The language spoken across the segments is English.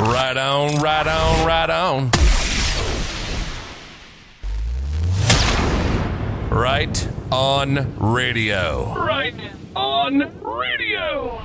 Right on, right on, right on. Right on radio. Right on radio.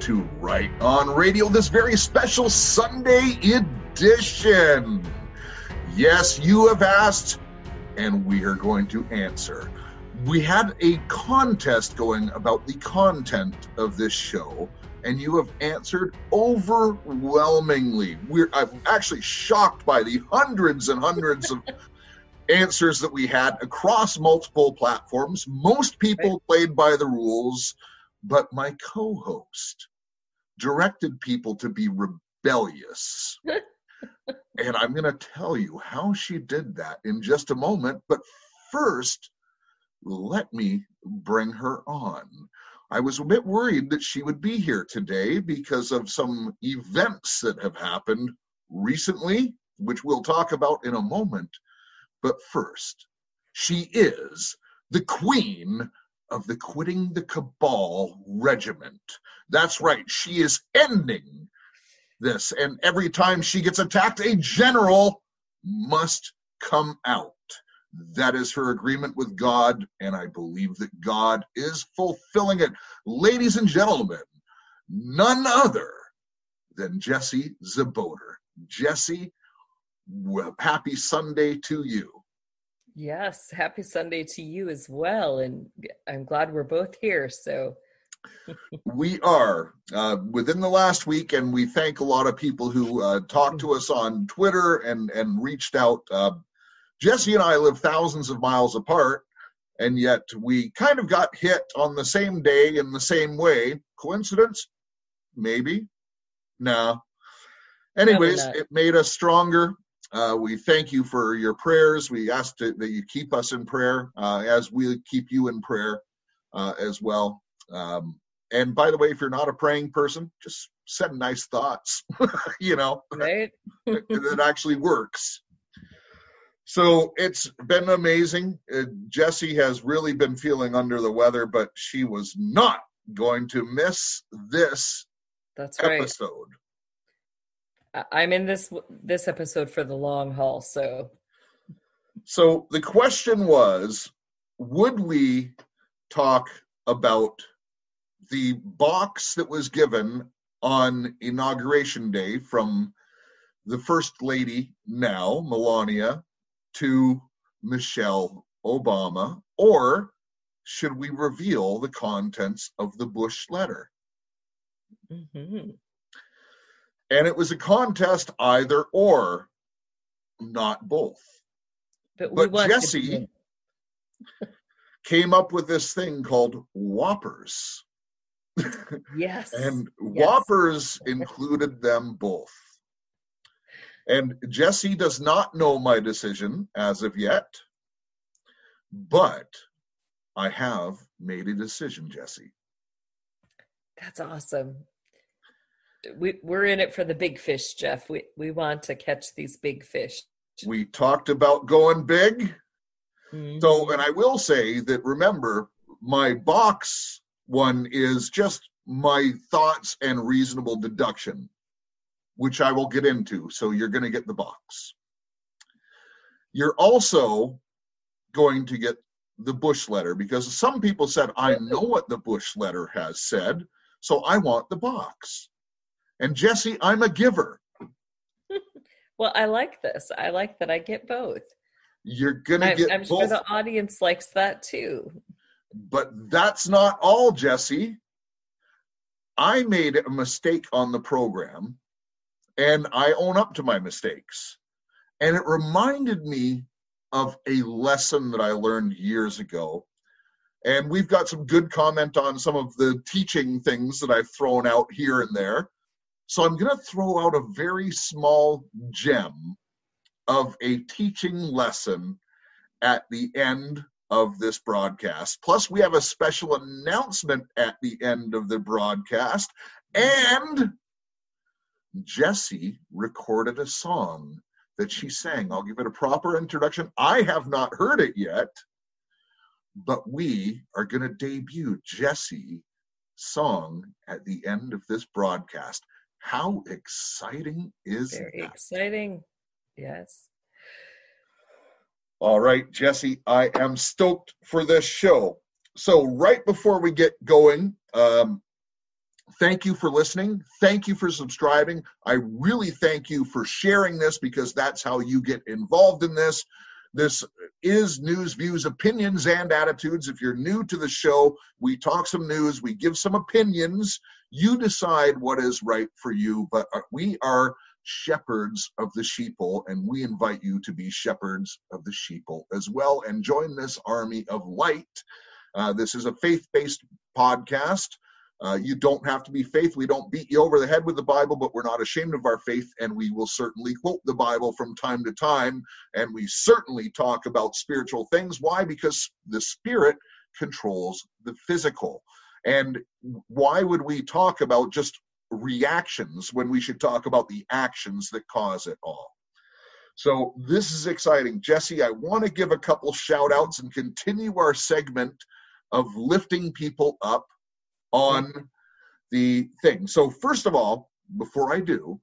To Right on Radio, this very special Sunday edition. Yes, you have asked, and we are going to answer. We had a contest going about the content of this show, and you have answered overwhelmingly. We're I'm actually shocked by the hundreds and hundreds of answers that we had across multiple platforms. Most people played by the rules but my co host directed people to be rebellious. and I'm going to tell you how she did that in just a moment. But first, let me bring her on. I was a bit worried that she would be here today because of some events that have happened recently, which we'll talk about in a moment. But first, she is the queen of the Quitting the Cabal regiment. That's right, she is ending this, and every time she gets attacked, a general must come out. That is her agreement with God, and I believe that God is fulfilling it. Ladies and gentlemen, none other than Jessie Czebotar. Jessie, happy Sunday to you. Yes, happy Sunday to you as well. And I'm glad we're both here. So we are uh, within the last week, and we thank a lot of people who uh, talked to us on Twitter and and reached out. Uh, Jessie and I live thousands of miles apart, and yet we kind of got hit on the same day in the same way. Coincidence? Maybe. No. Anyways, it made us stronger. Uh, we thank you for your prayers. We ask to, that you keep us in prayer uh, as we keep you in prayer uh, as well. Um, and by the way, if you're not a praying person, just send nice thoughts, you know, right? that actually works. So it's been amazing. Uh, Jessie has really been feeling under the weather, but she was not going to miss this That's episode. Right. I'm in this this episode for the long haul, so. So the question was, would we talk about the box that was given on inauguration day from the first lady now, Melania, to Michelle Obama, or should we reveal the contents of the Bush letter? Mm-hmm. And it was a contest either or, not both. But, but Jessie came up with this thing called Whoppers. Yes. and yes. Whoppers included them both. And Jessie does not know my decision as of yet, but I have made a decision, Jessie. That's awesome we we're in it for the big fish, Jeff. We we want to catch these big fish. We talked about going big. Mm-hmm. So, and I will say that remember, my box one is just my thoughts and reasonable deduction, which I will get into. So you're going to get the box. You're also going to get the Bush letter because some people said, I know what the Bush letter has said, so I want the box. And Jessie, I'm a giver. well, I like this. I like that I get both. You're gonna get. I'm both. sure the audience likes that too. But that's not all, Jessie. I made a mistake on the program, and I own up to my mistakes. And it reminded me of a lesson that I learned years ago And we've got some good comment on some of the teaching things that I've thrown out here and there. So I'm going to throw out a very small gem of a teaching lesson at the end of this broadcast. Plus, we have a special announcement at the end of the broadcast. And Jessie recorded a song that she sang. I'll give it a proper introduction. I have not heard it yet, but we are going to debut Jessie song at the end of this broadcast. How exciting is Very that? exciting. Yes. All right, Jessie, I am stoked for this show. So, right before we get going, um, thank you for listening. Thank you for subscribing. I really thank you for sharing this because that's how you get involved in this. This is news, views, opinions, and attitudes. If you're new to the show, we talk some news, we give some opinions. You decide what is right for you, but uh, we are shepherds of the sheeple, and we invite you to be shepherds of the sheeple as well and join this army of light. Uh, this is a faith based podcast. Uh, you don't have to be faith. We don't beat you over the head with the Bible, but we're not ashamed of our faith, and we will certainly quote the Bible from time to time. And we certainly talk about spiritual things. Why? Because the spirit controls the physical. And why would we talk about just reactions when we should talk about the actions that cause it all? So this is exciting. Jessie, I want to give a couple shout outs and continue our segment of lifting people up on the thing. So, first of all, before I do,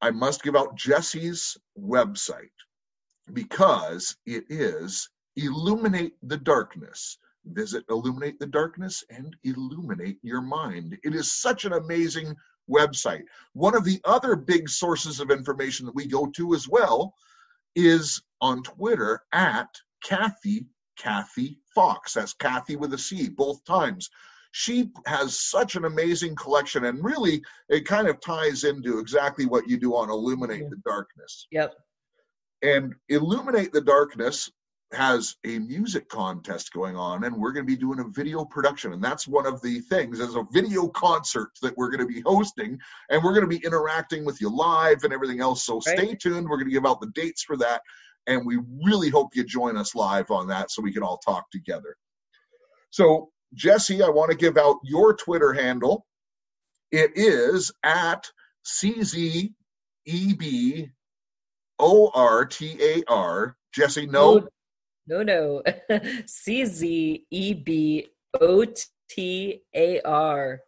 I must give out Jessie's website because it is Illuminate the Darkness. Visit Illuminate the Darkness and illuminate your mind. It is such an amazing website. One of the other big sources of information that we go to as well is on Twitter at Kathy Kathy Fox. That's Kathy with a C both times she has such an amazing collection and really it kind of ties into exactly what you do on illuminate the darkness Yep. and illuminate the darkness has a music contest going on and we're going to be doing a video production and that's one of the things as a video concert that we're going to be hosting and we're going to be interacting with you live and everything else. So Right. stay tuned. We're going to give out the dates for that and we really hope you join us live on that so we can all talk together. So jessie i want to give out your twitter handle. It is at czeb o-r-t-a-r jessie no No, no. C Z E B O T A R.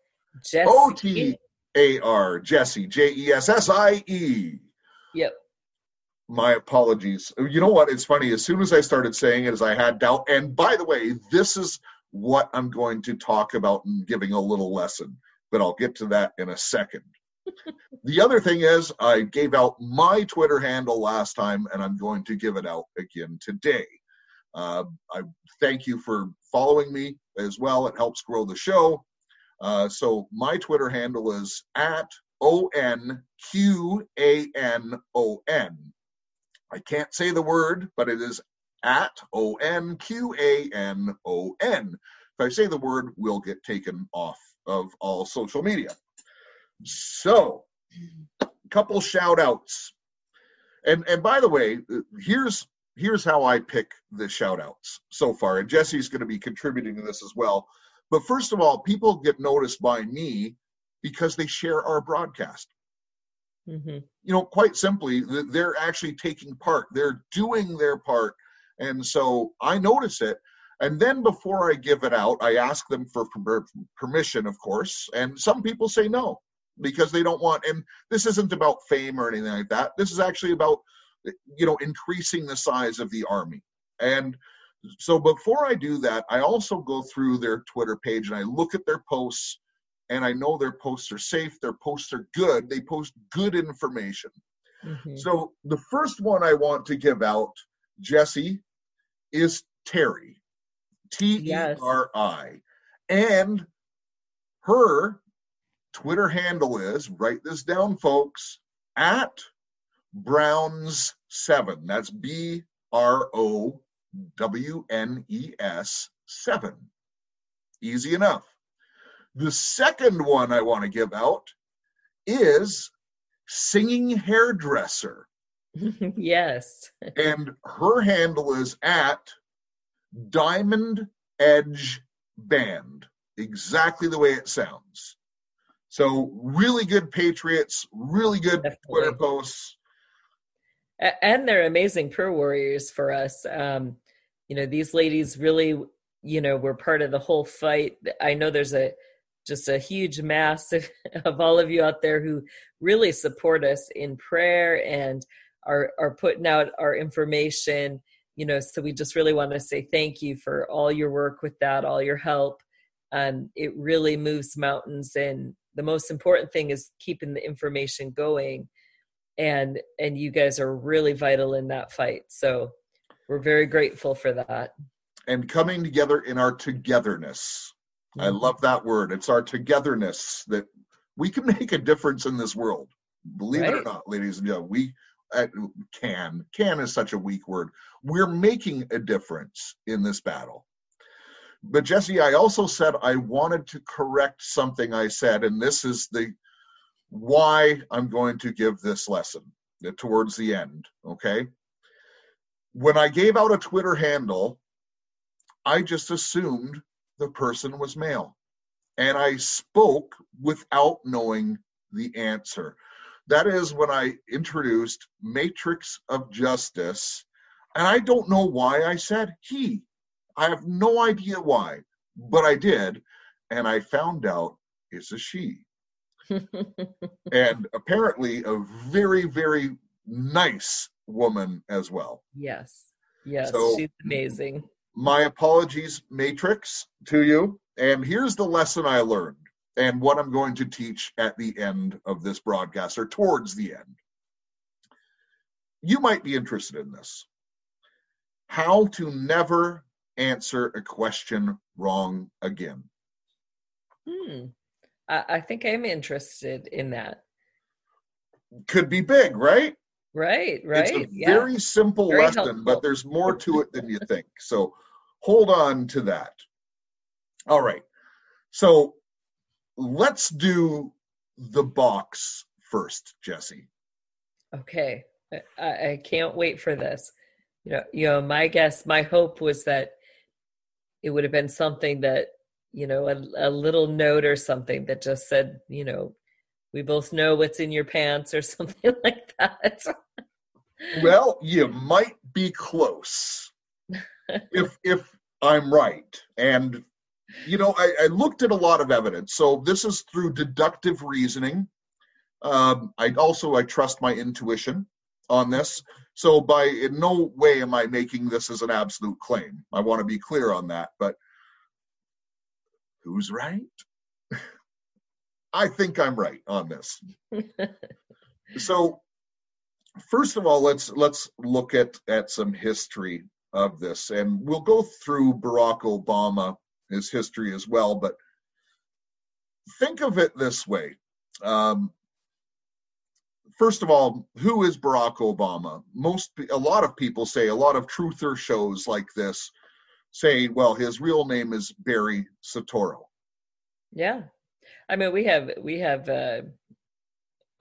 Jessie. O T A R, Jessie, J E S S I E. Yep. My apologies. You know what? It's funny. As soon as I started saying it, as I had doubt. And by the way, this is what I'm going to talk about and giving a little lesson, but I'll get to that in a second. the other thing is, I gave out my Twitter handle last time, and I'm going to give it out again today. Uh, I thank you for following me as well. It helps grow the show. Uh, so my Twitter handle is at O N Q A N O N. I can't say the word, but it is at O N Q A N O N. If I say the word, we'll get taken off of all social media. So, a couple shout outs. And and by the way, here's here's how I pick the shout outs so far. And Jessie's going to be contributing to this as well. But first of all, people get noticed by me because they share our broadcast. hmm You know, quite simply, they're actually taking part, they're doing their part. And so I notice it. And then before I give it out, I ask them for permission, of course. And some people say no because they don't want, and this isn't about fame or anything like that. This is actually about, you know, increasing the size of the army. And so before I do that, I also go through their Twitter page and I look at their posts and I know their posts are safe, their posts are good, they post good information. hmm So the first one I want to give out, Jessie, is Terry. T E R I. And her Twitter handle is, write this down, folks, at Brownes7. That's B R O W N E S 7. Easy enough. The second one I want to give out is singing hairdresser. yes. and her handle is at Diamond Edge Band, exactly the way it sounds. So really good Patriots, really good Definitely. Twitter posts. And they're amazing prayer warriors for us. Um you know these ladies really you know were part of the whole fight. I know there's a just a huge mass of, of all of you out there who really support us in prayer and are are putting out our information. You know so we just really want to say thank you for all your work with that all your help. Um it really moves mountains and the most important thing is keeping the information going and and you guys are really vital in that fight so we're very grateful for that and coming together in our togetherness. I Mm-hmm. love that word. It's our togetherness that we can make a difference in this world. Believe it or not, ladies and gentlemen, we uh, can. Can is such a weak word. We're making a difference in this battle. But Jessie, I also said I wanted to correct something I said, and this is the why I'm going to give this lesson towards the end. Okay. When I gave out a Twitter handle, I just assumed the person was male. And I spoke without knowing the answer. That is when I introduced Matrix of Justice. And I don't know why I said he. I have no idea why, but I did. And I found out it's a she. And apparently a very, very nice woman as well. yes yes So- she's amazing my apologies, Matrix, to you. And here's the lesson I learned and what I'm going to teach at the end of this broadcast or towards the end. You might be interested in this. How to never answer a question wrong again. hmm. I, I think i'm interested in that Could be big, right? right right. It's a yeah very simple Very lesson, helpful. but there's more to it than you think. So hold on to that. All right. So let's do the box first, Jessie. Okay, I, I can't wait for this. You know, you know, my guess, my hope was that it would have been something that, you know, a, a little note or something that just said, you know, we both know what's in your pants or something like that. Well, you might be close if if I'm right. And you know, I, I looked at a lot of evidence. So this is through deductive reasoning. Um, I also I trust my intuition on this. So by in no way am I making this as an absolute claim. I want to be clear on that. But who's right? I think I'm right on this. so first of all let's let's look at at some history of this and we'll go through barack obama his history as well but think of it this way um, first of all who is barack obama most a lot of people say a lot of truther shows like this say well his real name is barry soetoro yeah, I mean, we have we have. uh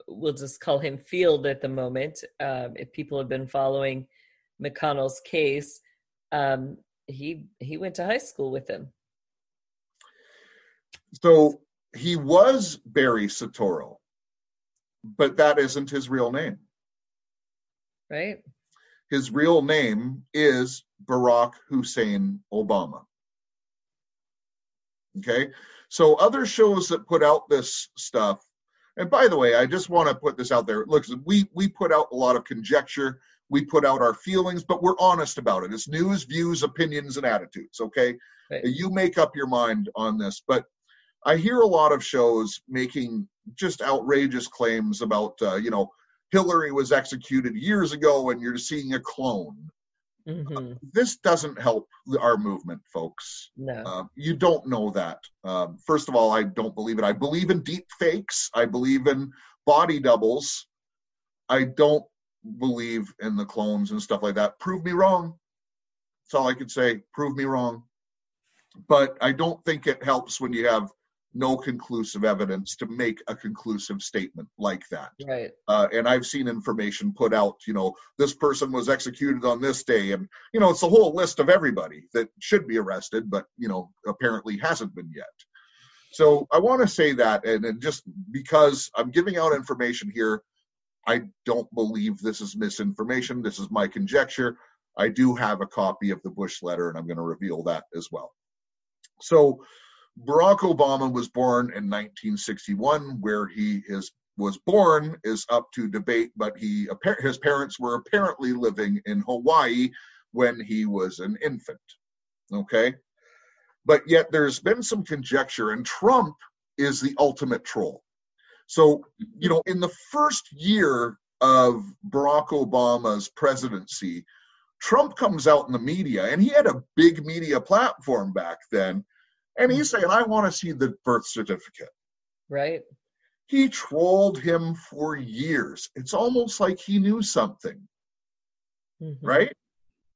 We'll just call him Field at the moment. Um, if people have been following McConnell's case, um, he he went to high school with him. so he was barry soetoro but that isn't his real name right? His real name is Barack Hussein Obama. Okay, so other shows that put out this stuff, and by the way, I just want to put this out there. Look, we we put out a lot of conjecture, we put out our feelings, but we're honest about it. It's news, views, opinions, and attitudes. Okay, Right. you make up your mind on this, but I hear a lot of shows making just outrageous claims about, uh, you know, Hillary was executed years ago and you're seeing a clone. hmm This doesn't help our movement, folks. No. Uh, you don't know that. Um, first of all, I don't believe it. I believe in deep fakes. I believe in body doubles. I don't believe in the clones and stuff like that. Prove me wrong. That's all I could say. Prove me wrong. but I don't think it helps when you have no conclusive evidence to make a conclusive statement like that. Right. Uh, and I've seen information put out, you know, this person was executed on this day, and you know, it's a whole list of everybody that should be arrested, but you know, apparently hasn't been yet. So I want to say that, and, and just because I'm giving out information here, I don't believe this is misinformation. This is my conjecture. I do have a copy of the Bush letter, and I'm going to reveal that as well. So Barack Obama was born in 1961. Where he is was born is up to debate, but he his parents were apparently living in Hawaii when he was an infant. Okay, but yet there's been some conjecture, and Trump is the ultimate troll. So you know, in the first year of Barack Obama's presidency, Trump comes out in the media, and he had a big media platform back then and he's saying, I want to see the birth certificate. Right. He trolled him for years. It's almost like he knew something. Mm-hmm. Right?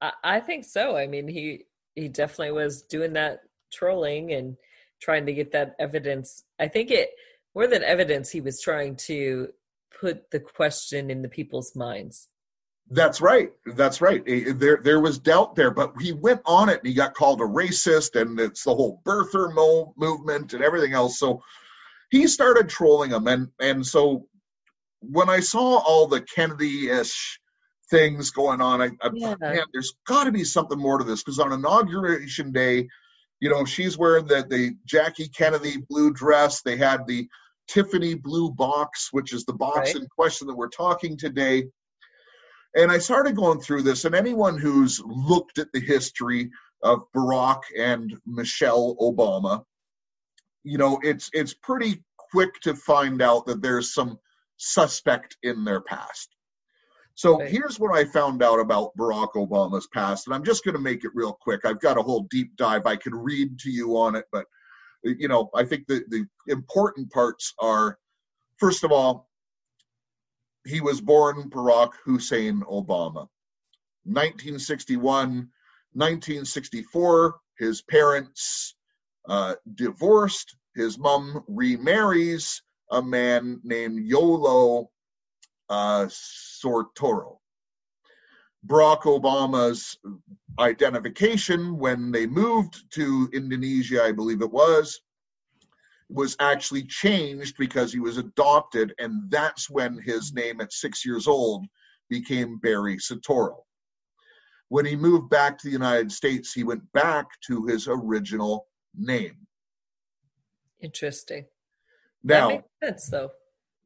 I, I think so. I mean, he he definitely was doing that trolling and trying to get that evidence. I think it more than evidence, he was trying to put the question in the people's minds. That's right. That's right. There, there was doubt there, but he went on it and he got called a racist, and it's the whole birther mo- movement and everything else. So he started trolling him, and and so when I saw all the Kennedy-ish things going on, I, I yeah. man, there's got to be something more to this because on inauguration day, you know, she's wearing the the Jackie Kennedy blue dress. They had the Tiffany blue box, which is the box right. in question that we're talking today and I started going through this, and anyone who's looked at the history of Barack and Michelle Obama, you know, it's it's pretty quick to find out that there's some suspect in their past. So right. here's what I found out about Barack Obama's past, and I'm just going to make it real quick. I've got a whole deep dive I could read to you on it, but you know, I think the the important parts are, first of all, he was born Barack Hussein Obama. 1961, 1964, his parents uh, divorced. His mom remarries a man named Lolo uh, Soetoro. Barack Obama's identification when they moved to Indonesia, I believe it was, was actually changed because he was adopted, and that's when his name at six years old became Barry Soetoro. When he moved back to the United States, he went back to his original name. Interesting. Now, that makes sense, though.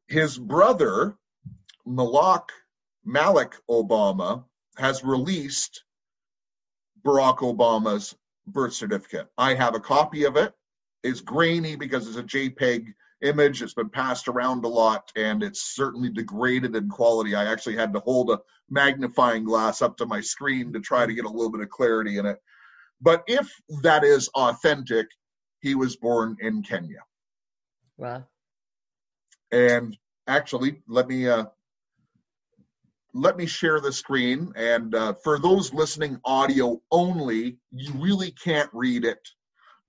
His brother, Malak Malik Obama, has released Barack Obama's birth certificate. I have a copy of it is grainy because it's a JPEG image. It's been passed around a lot and it's certainly degraded in quality. I actually had to hold a magnifying glass up to my screen to try to get a little bit of clarity in it. But if that is authentic, he was born in Kenya. Wow. And actually, let me uh, let me share the screen. And uh, for those listening audio only, you really can't read it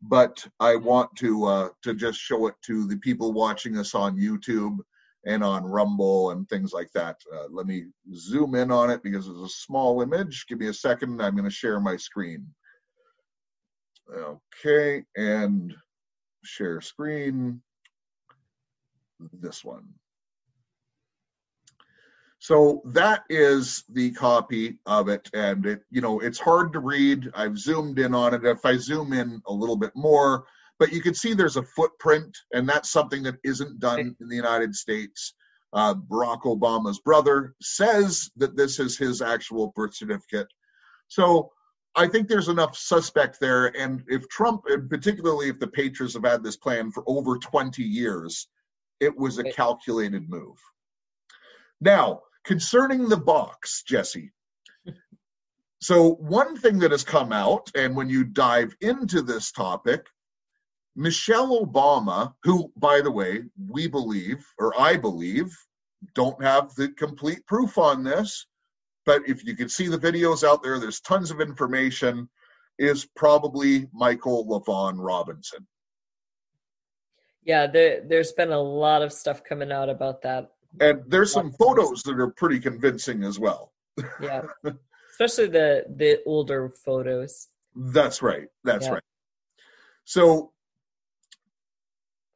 but I want to uh, to just show it to the people watching us on YouTube and on Rumble and things like that. Uh, let me zoom in on it because it's a small image. Give me a second. I'm going to share my screen. Okay, and share screen. This one. So that is the copy of it, and it you know it's hard to read. I've zoomed in on it. If I zoom in a little bit more, but you can see there's a footprint, and that's something that isn't done in the United States. Uh, Barack Obama's brother says that this is his actual birth certificate. So I think there's enough suspect there, and if Trump, and particularly if the Patriots have had this plan for over 20 years, it was a calculated move. Now, concerning the box, Jessie. So, one thing that has come out, and when you dive into this topic, Michelle Obama, who, by the way, we believe, or I believe, don't have the complete proof on this, but if you can see the videos out there, there's tons of information. is probably Michael LaVaughn Robinson. Yeah, there, there's been a lot of stuff coming out about that. And there's some photos that are pretty convincing as well. Yeah, especially the the older photos. That's right. That's Yeah. right. So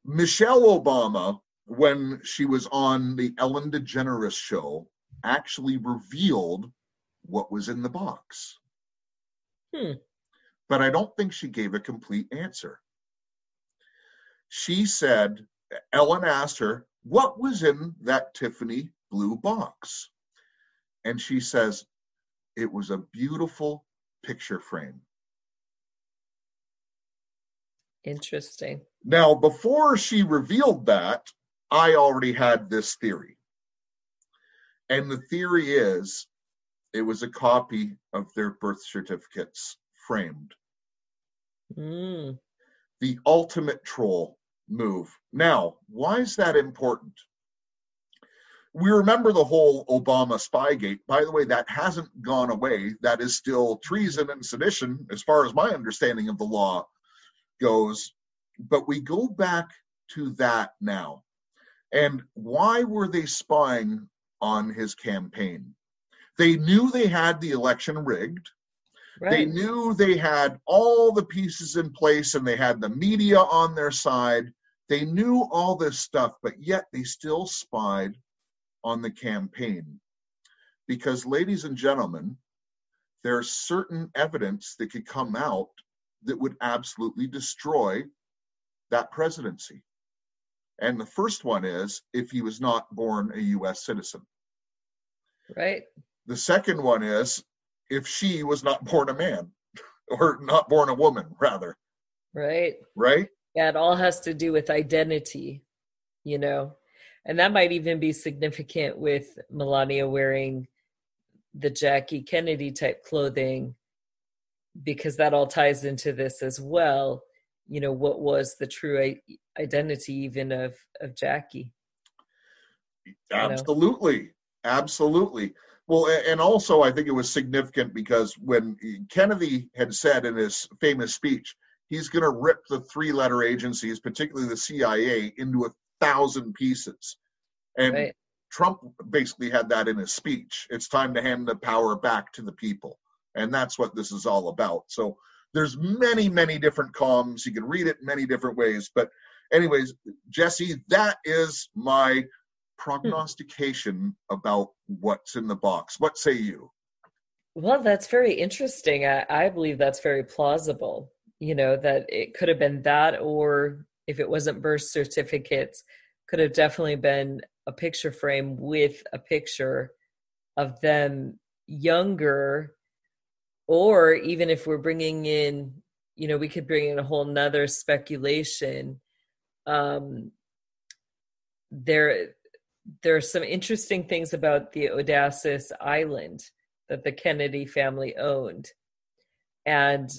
Michelle Obama, when she was on the Ellen DeGeneres show, actually revealed what was in the box. Hmm. But I don't think she gave a complete answer. She said, Ellen asked her, What was in that Tiffany blue box? And she says, It was a beautiful picture frame. Interesting. Now, before she revealed that, I already had this theory. And the theory is it was a copy of their birth certificates framed. Mm. The ultimate troll move. Now, why is that important? We remember the whole Obama Spygate. By the way, that hasn't gone away. That is still treason and sedition, as far as my understanding of the law goes. But we go back to that now. And why were they spying on his campaign? They knew they had the election rigged. They knew they had all the pieces in place and they had the media on their side. They knew all this stuff, but yet they still spied on the campaign. Because, ladies and gentlemen, there's certain evidence that could come out that would absolutely destroy that presidency. And the first one is if he was not born a US citizen. Right. The second one is if she was not born a man or not born a woman, rather, Right. right? Yeah, it all has to do with identity, you know. And that might even be significant with Melania wearing the Jackie Kennedy type clothing because that all ties into this as well. You know, what was the true i- identity even of of Jackie? know. Absolutely. Well, and also I think it was significant because when Kennedy had said in his famous speech, he's going to rip the three letter agencies, particularly the CIA, into a thousand pieces. And Right. Trump basically had that in his speech. It's time to hand the power back to the people. And that's what this is all about. So there's many, many different columns. You can read it many different ways. But, anyways, Jessie, that is my prognostication about what's in the box. What say you? Well, that's very interesting. I, I believe that's very plausible. You know, that it could have been that, or if it wasn't birth certificates, could have definitely been a picture frame with a picture of them younger. Or even if we're bringing in, you know, we could bring in a whole nother speculation. Um, there, there are some interesting things about the Odysseus Island that the Kennedy family owned. And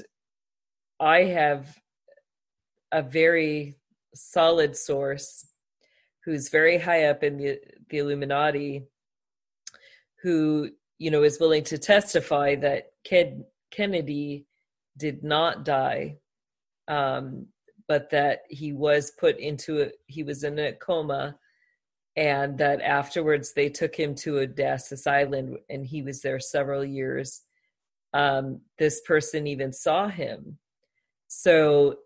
I have a very solid source who's very high up in the, the Illuminati who, you know, is willing to testify that Ken, Kennedy did not die, um, but that he was put into a, he was in a coma and that afterwards they took him to Odysseus Island and he was there several years. Um, this person even saw him. So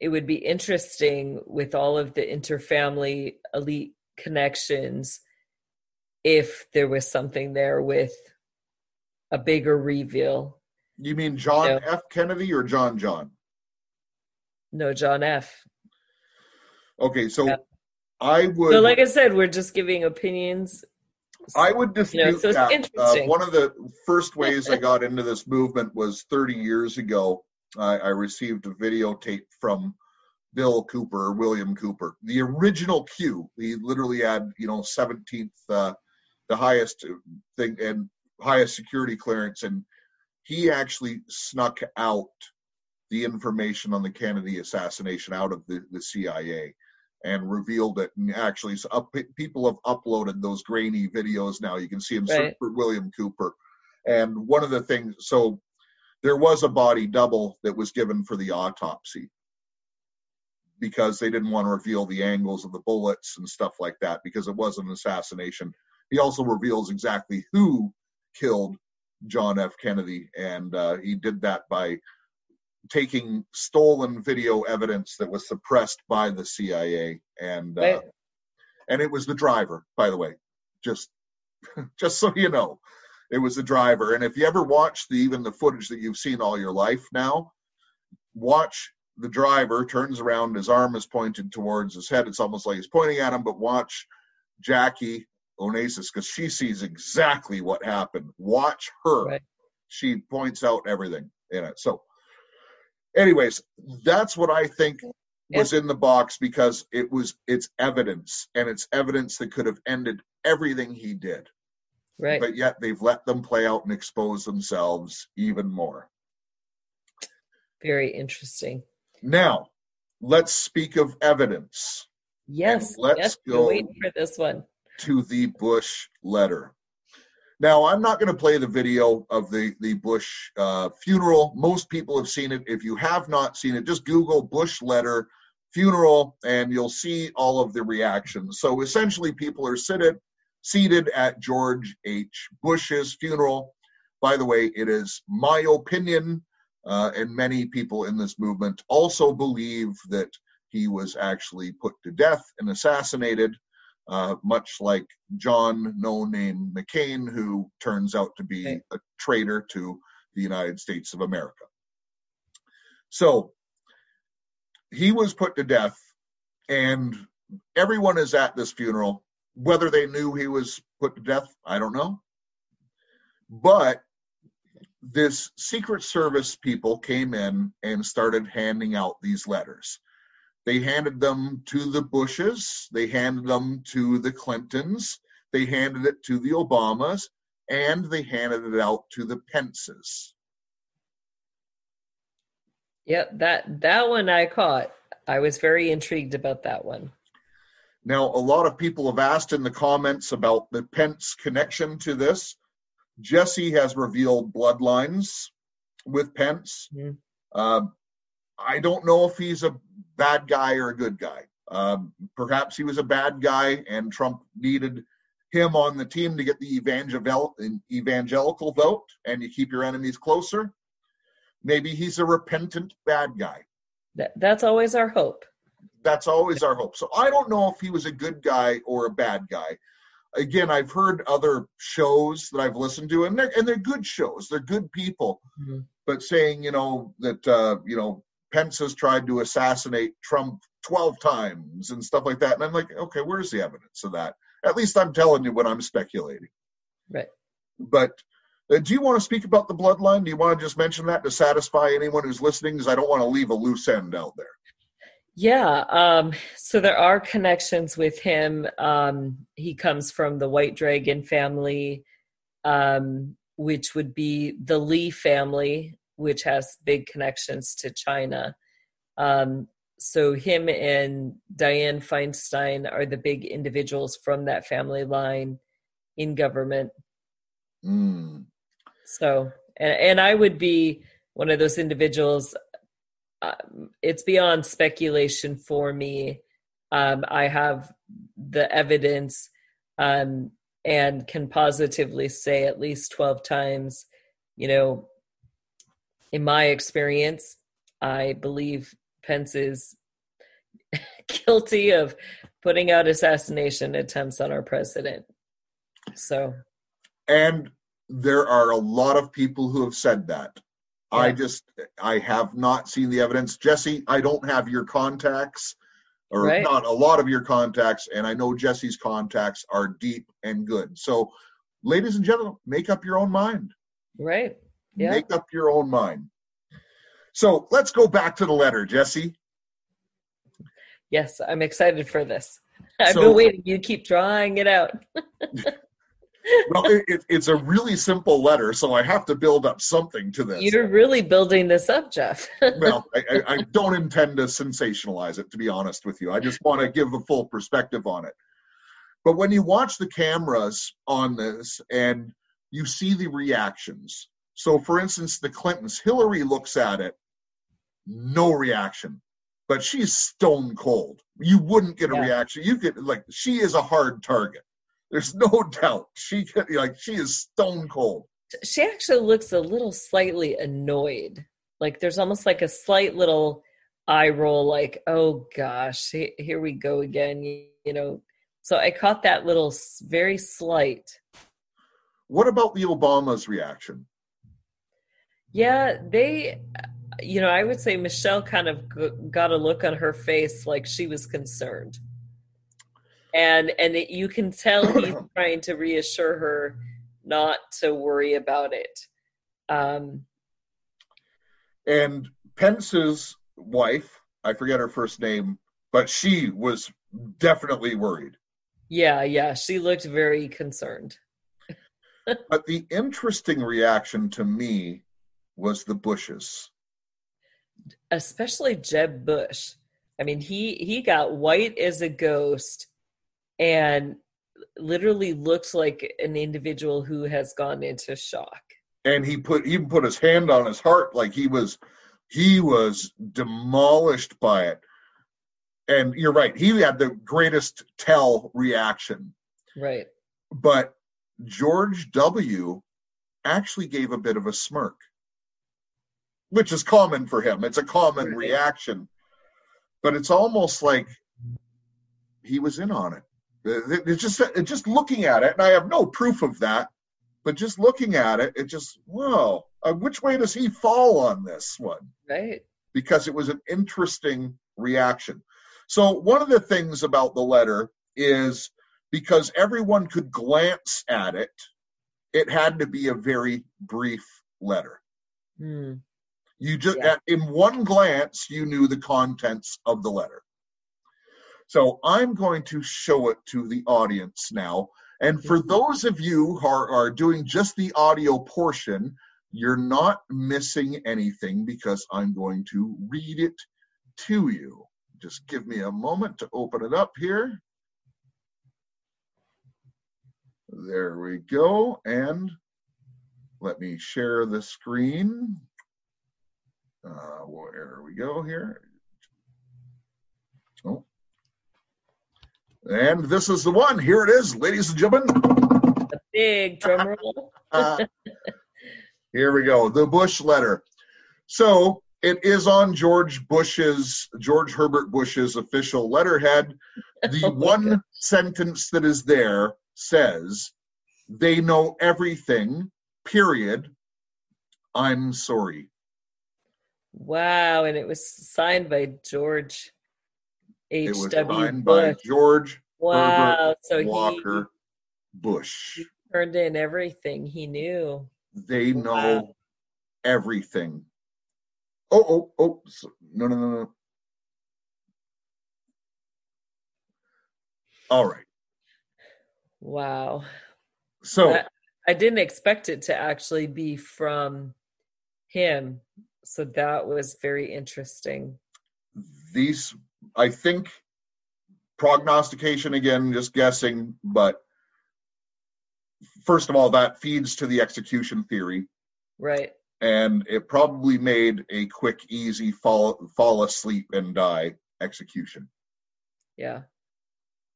it would be interesting with all of the interfamily elite connections if there was something there with a bigger reveal. You mean John No. F. Kennedy or John John? No, John F. Okay, so Yeah. I would So, like I said, we're just giving opinions. I would dispute You know, so that. Uh, one of the first ways I got into this movement was 30 years ago. I, I received a videotape from Bill Cooper, William Cooper, the original Q. He literally had, you know, 17th, uh, the highest thing and highest security clearance, and he actually snuck out the information on the Kennedy assassination out of the, the CIA and revealed it. And actually, so up, people have uploaded those grainy videos now. You can see them Right. for William Cooper. And one of the things, so there was a body double that was given for the autopsy because they didn't want to reveal the angles of the bullets and stuff like that because it was an assassination. He also reveals exactly who killed John F. Kennedy, and uh, he did that by taking stolen video evidence that was suppressed by the CIA, and uh, and it was the driver, by the way, just just so you know, it was the driver. And if you ever watch the even the footage that you've seen all your life now, watch the driver turns around, his arm is pointed towards his head. It's almost like he's pointing at him, but watch Jackie Onassis because she sees exactly what happened. Watch her. Right. She points out everything in it. So, anyways, that's what I think was in the box because it was it's evidence and it's evidence that could have ended everything he did Right. but yet they've let them play out and expose themselves even more Very interesting. now let's speak of evidence Yes. let's yes. go- for this one. to the bush letter now i'm not going to play the video of the the bush uh, funeral. Most people have seen it. If you have not seen it just google bush letter funeral and you'll see all of the reactions. So essentially people are seated seated at george h. Bush's funeral. By the way it is my opinion uh, and many people in this movement also believe that he was actually put to death and assassinated uh, much like John No Name McCain, who turns out to be a traitor to the United States of America. So he was put to death, and everyone is at this funeral. Whether they knew he was put to death, I don't know. But this Secret Service people came in and started handing out these letters. They handed them to the Bushes, they handed them to the Clintons, they handed it to the Obamas, and they handed it out to the Pences. Yep. That that one I caught. I was very intrigued about that one. Now, a lot of people have asked in the comments about the Pence connection to this. Jessie has revealed bloodlines with Pence. Mhm. Um, I don't know if he's a bad guy or a good guy. Um, perhaps he was a bad guy, and Trump needed him on the team to get the evangel- evangelical vote, and you keep your enemies closer. Maybe he's a repentant bad guy That that's always our hope. that's always our hope. So I don't know if he was a good guy or a bad guy. Again, I've heard other shows that I've listened to, and they're and they're good shows. They're good people, Mhm. but saying you know that uh, you know Pence has tried to assassinate Trump twelve times and stuff like that, and I'm like, okay, where's the evidence of that? At least I'm telling you when I'm speculating. Right. But uh, do you want to speak about the bloodline? Do you want to just mention that to satisfy anyone who's listening? Because I don't want to leave a loose end out there. Yeah, um, so there are connections with him. Um, he comes from the White Dragon family, um, which would be the Lee family, which has big connections to China. Um, so him and Dianne Feinstein are the big individuals from that family line in government. Mm. So, and, and I would be one of those individuals. Um, it's beyond speculation for me. Um, I have the evidence um, and can positively say at least 12 times, you know, in my experience, I believe Pence is guilty of putting out assassination attempts on our president. So, And there are a lot of people who have said that. I just, I have not seen the evidence. Jessie, I don't have your contacts, or Right. not a lot of your contacts, and I know Jessie's contacts are deep and good. So, ladies and gentlemen, make up your own mind. right. Yeah. Make up your own mind. So, let's go back to the letter, Jessie. Yes, I'm excited for this. I've So- been waiting. You keep drawing it out. Well, it, it, it's a really simple letter, so I have to build up something to this. You're really building this up, Jeff. well, I, I, I don't intend to sensationalize it, to be honest with you. I just want to give a full perspective on it. But when you watch the cameras on this and you see the reactions, So, for instance, the Clintons, Hillary looks at it, no reaction, but she's stone cold. You wouldn't get a Yeah. reaction. You could like she is a hard target. There's no doubt. She could like she is stone cold. She actually looks a little slightly annoyed. Like there's almost like a slight little eye roll, like, oh gosh, here we go again, you, you know. So I caught that little very slight. What about the Obamas' reaction? Yeah, they, you know, I would say Michelle kind of got a look on her face like she was concerned, and and it, you can tell he's trying to reassure her not to worry about it. Um, And Pence's wife, I forget her first name, but she was definitely worried. yeah, yeah, she looked very concerned. But the interesting reaction to me was the Bushes. especially Jeb Bush. I mean, he he got white as a ghost and literally looked like an individual who has gone into shock. And he put even put his hand on his heart like he was he was demolished by it. And you're right, he had the greatest tell reaction. Right. But George W actually gave a bit of a smirk, which is common for him. It's a common Right. reaction, but it's almost like he was in on it. It- It's just it's just looking at it, and I have no proof of that, but just looking at it, it just whoa. Uh, which way does he fall on this one? Right. because it was an interesting reaction. So, one of the things about the letter is because everyone could glance at it, it had to be a very brief letter. Hmm. You just, Yeah. at, in one glance, you knew the contents of the letter. So, I'm going to show it to the audience now. And for mm-hmm. those of you who are, are doing just the audio portion, you're not missing anything because I'm going to read it to you. Just give me a moment to open it up here. There we go. And let me share the screen. Uh, where we go here. Oh. And this is the one. Here it is, ladies and gentlemen. A big drum roll. Uh, here we go. The Bush letter. So it is on George Bush's, George Herbert Bush's official letterhead. The Oh one God. sentence that is there says, they know everything, period. I'm sorry. Wow, and it was signed by George H. It was W. signed by Bush. George Wow, so Walker Bush. he turned in everything he knew. They know Wow. everything. Oh, oh, oh. so- No, no, no, no. All right. Wow. So, That- I didn't expect it to actually be from him. So that was very interesting. these, I think, prognostication again, just guessing, but first of all, that feeds to the execution theory. Right. and it probably made a quick, easy fall fall asleep and die execution. Yeah.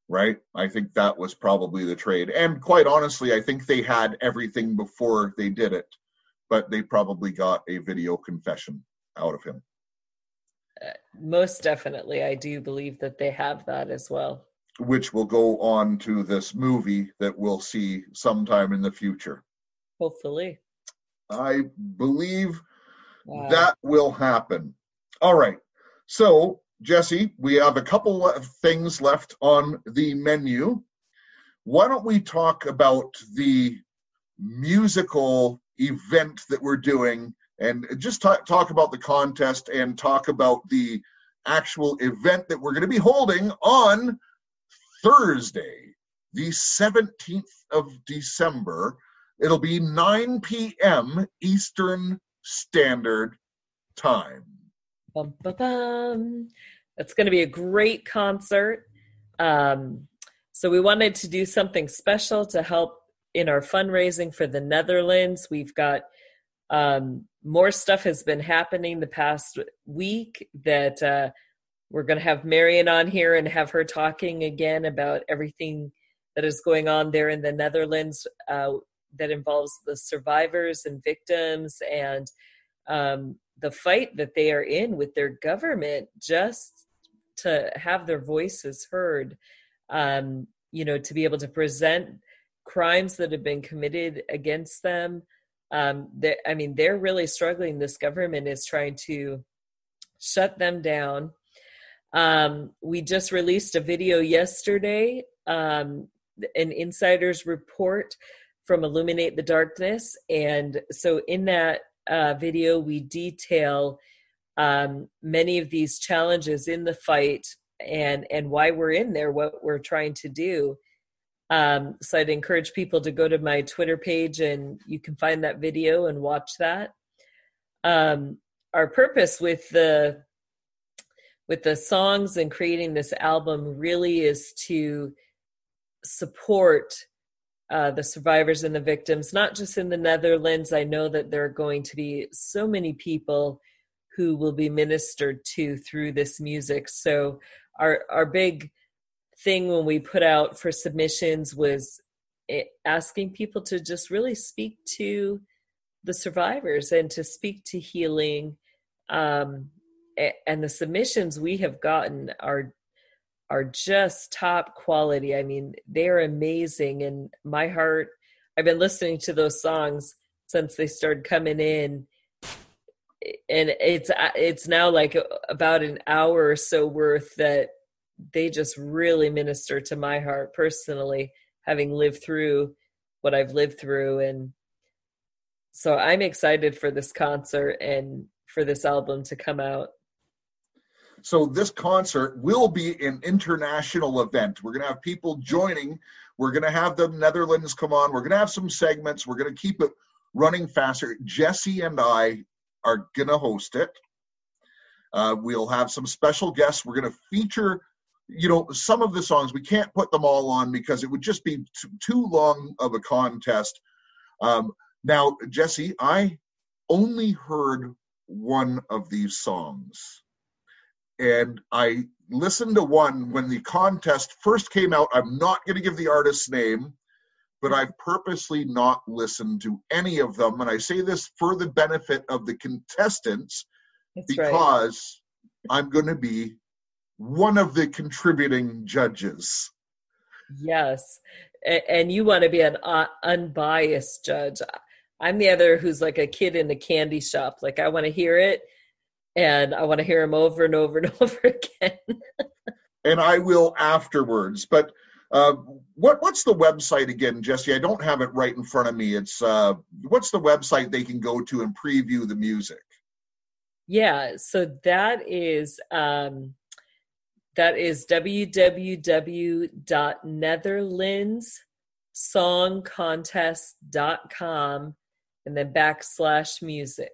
Right? I think that was probably the trade. And quite honestly, I think they had everything before they did it, but they probably got a video confession out of him, uh, Most definitely. I do believe that they have that as well. which will go on to this movie that we'll see sometime in the future. Hopefully. I believe Wow. that will happen. All right. So, Jessie, we have a couple of things left on the menu. Why don't we talk about the musical event that we're doing and just talk, talk about the contest and talk about the actual event that we're going to be holding on Thursday, the 17th of December. It'll be 9 p.m. Eastern Standard Time. Bum, bum, bum. That's going to be a great concert. Um, so we wanted to do something special to help in our fundraising for the Netherlands. We've got um, more stuff has been happening the past week that uh, we're going to have Marion on here and have her talking again about everything that is going on there in the Netherlands uh, that involves the survivors and victims and um, the fight that they are in with their government just to have their voices heard um, you know to be able to present crimes that have been committed against them um, i mean they're really struggling. This government is trying to shut them down. Um, we just released a video yesterday um, an insider's report from illuminate the darkness. And so in that uh, video, we detail um, many of these challenges in the fight and and why we're in there, what we're trying to do. Um, so I'd encourage people to go to my Twitter page and you can find that video and watch that. Um, our purpose with the with the songs and creating this album really is to support uh, the survivors and the victims, not just in the Netherlands. I know that there are going to be so many people who will be ministered to through this music. So our our big thing when we put out for submissions was asking people to just really speak to the survivors and to speak to healing um, and the submissions we have gotten are are just top quality. I mean, they're amazing. And my heart, I've been listening to those songs since they started coming in. And it's it's now like about an hour or so worth that they just really minister to my heart personally, having lived through what I've lived through. And so I'm excited for this concert and for this album to come out. So this concert will be an international event. We're going to have people joining. We're going to have the Netherlands come on. We're going to have some segments. We're going to keep it running faster. Jessie and I are going to host it. Uh, we'll have some special guests. We're going to feature, you know, some of the songs. We can't put them all on because it would just be t- too long of a contest. Um, now, Jessie, I only heard one of these songs and I listened to one when the contest first came out. I'm not going to give the artist's name, but I've purposely not listened to any of them. And I say this for the benefit of the contestants That's because right. I'm going to be one of the contributing judges. Yes. And you want to be an uh, unbiased judge. I'm the other who's like a kid in a candy shop. Like, I want to hear it and I want to hear him over and over and over again. and I will afterwards. But uh, what what's the website again, Jessie? I don't have it right in front of me. It's uh, what's the website they can go to and preview the music? Yeah, so that is um, that is www.netherlandssongcontest.com and then backslash music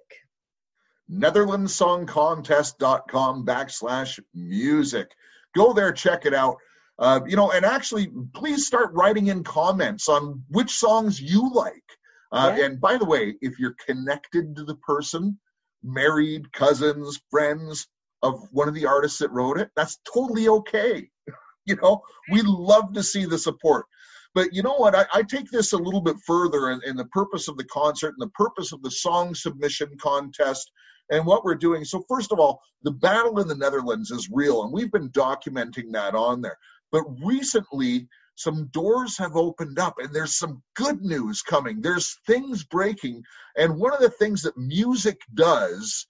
netherlandssongcontest.com backslash music. Go there, check it out. Uh, you know, and actually, please start writing in comments on which songs you like. Uh, yeah. And by the way, if you're connected to the person, married, cousins, friends of one of the artists that wrote it, that's totally okay. you know, we love to see the support. But you know what? I, I take this a little bit further in the purpose of the concert and the purpose of the song submission contest and what we're doing. So, first of all, the battle in the Netherlands is real, and we've been documenting that on there. But recently, some doors have opened up, and there's some good news coming. There's things breaking. And one of the things that music does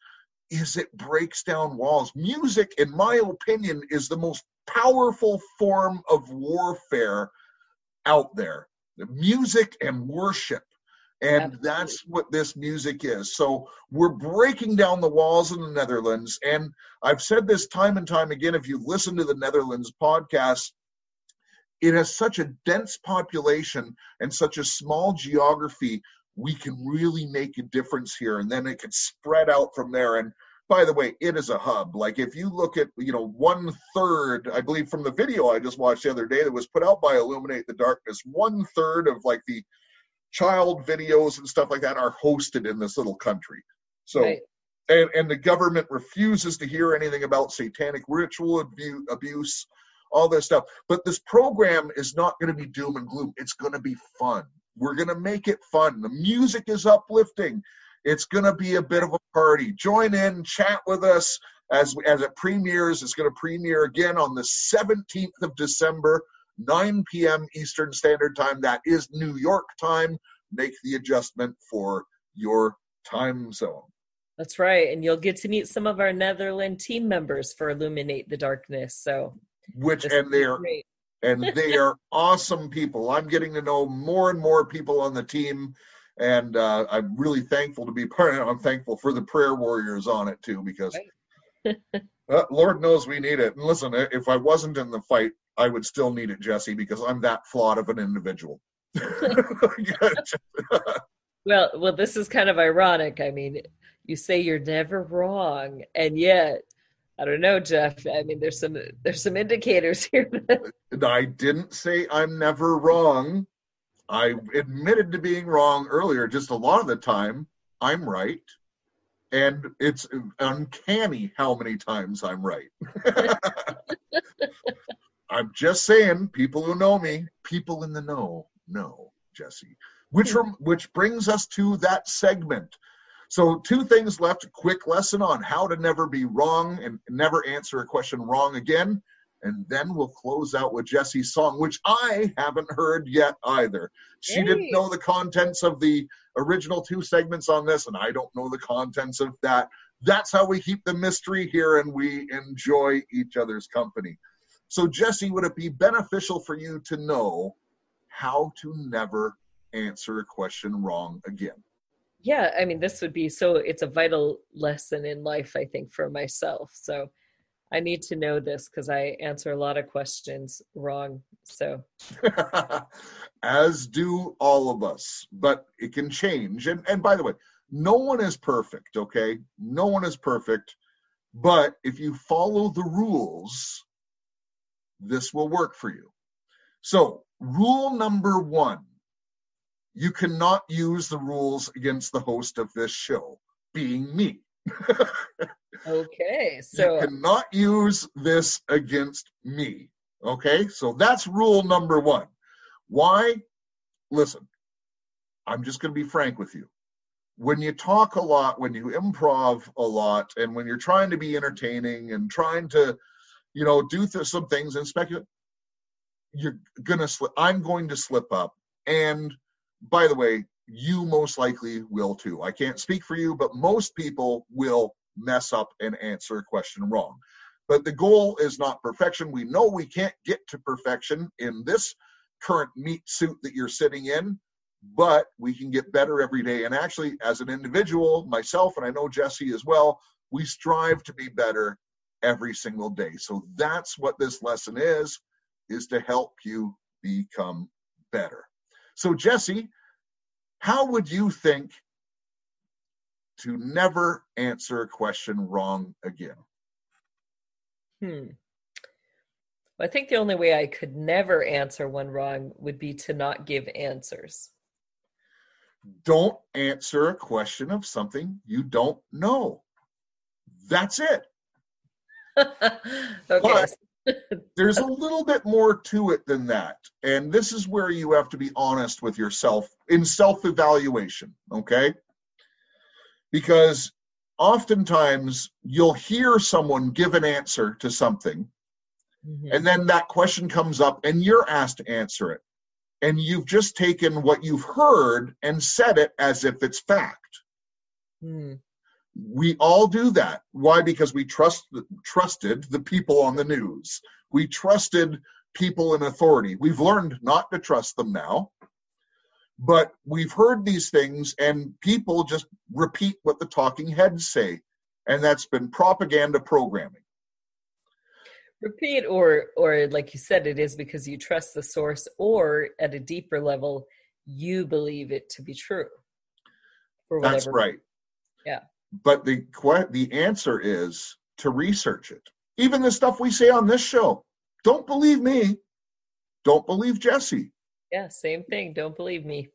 is it breaks down walls. Music, in my opinion, is the most powerful form of warfare out there. The music and worship and Absolutely. that's what this music is. So we're breaking down the walls in the Netherlands. And I've said this time and time again if you listen to the Netherlands podcast, it has such a dense population and such a small geography. We can really make a difference here. And then it can spread out from there. And by the way, it is a hub. Like if you look at, you know, one third, I believe from the video I just watched the other day that was put out by Illuminate the Darkness, one third of like the child videos and stuff like that are hosted in this little country. So, Right. and, and the government refuses to hear anything about satanic ritual abu- abuse, all this stuff. But this program is not going to be doom and gloom. It's going to be fun. We're going to make it fun. The music is uplifting. It's going to be a bit of a party. Join in, chat with us as as it premieres. It's going to premiere again on the 17th of December, 9 p.m. Eastern Standard Time. That is New York time. Make the adjustment for your time zone. That's right. And you'll get to meet some of our Netherland team members for Illuminate the Darkness. So Which and will they are and they are awesome people. I'm getting to know more and more people on the team, and uh, I'm really thankful to be part of it. I'm thankful for the prayer warriors on it too, because uh, Lord knows we need it. And listen, if I wasn't in the fight, I would still need it, Jessie, because I'm that flawed of an individual. Well, well, this is kind of ironic. I mean, you say you're never wrong, and yet, I don't know, Jeff. I mean, there's some there's some indicators here. that- I didn't say I'm never wrong. I admitted to being wrong earlier. Just a lot of the time, I'm right. And it's uncanny how many times I'm right. I'm just saying, people who know me, people in the know, know, Jessie. Which hmm. rem- which brings us to that segment. So two things left. Quick lesson on how to never be wrong and never answer a question wrong again and then we'll close out with Jessie's song, which I haven't heard yet either. She didn't know the contents of the original two segments on this, and I don't know the contents of that. That's how we keep the mystery here and we enjoy each other's company. So, Jessie, would it be beneficial for you to know how to never answer a question wrong again? yeah, I mean, this would be so. It's a vital lesson in life, I think, for myself. So, I need to know this because I answer a lot of questions wrong. So, as do all of us but it can change. And and by the way no one is perfect okay? No one is perfect but if you follow the rules this will work for you. So rule number 1 you cannot use the rules against the host of this show being me okay, so. you cannot use this against me. Okay, so that's rule number one. Why? Listen, I'm just going to be frank with you. When you talk a lot, when you improv a lot, and when you're trying to be entertaining and trying to, you know, do th- some things and speculate, you're gonna slip. I'm going to slip up. And by the way, you most likely will too. I can't speak for you, but most people will mess up and answer a question wrong. But the goal is not perfection. We know we can't get to perfection in this current meat suit that you're sitting in, but we can get better every day. And actually, as an individual, myself, and I know Jessie as well, we strive to be better every single day. So that's what this lesson is, is to help you become better. So Jessie, how would you think to never answer a question wrong again? Hmm. Well, I think the only way I could never answer one wrong would be to not give answers. Don't answer a question of something you don't know. That's it. okay. But- There's a little bit more to it than that. And this is where you have to be honest with yourself in self evaluation, okay? Because oftentimes you'll hear someone give an answer to something, Mhm. and then that question comes up and you're asked to answer it. And you've just taken what you've heard and said it as if it's fact. Hmm. We all do that. Why? Because we trust trusted the people on the news. We trusted people in authority. We've learned not to trust them now. But we've heard these things and people just repeat what the talking heads say. And that's been propaganda programming. Repeat, or or like you said, it is because you trust the source, or at a deeper level, you believe it to be true. That's right. Yeah. But the the answer is to research it. Even the stuff we say on this show. Don't believe me. Don't believe Jessie. Yeah, same thing. Don't believe me.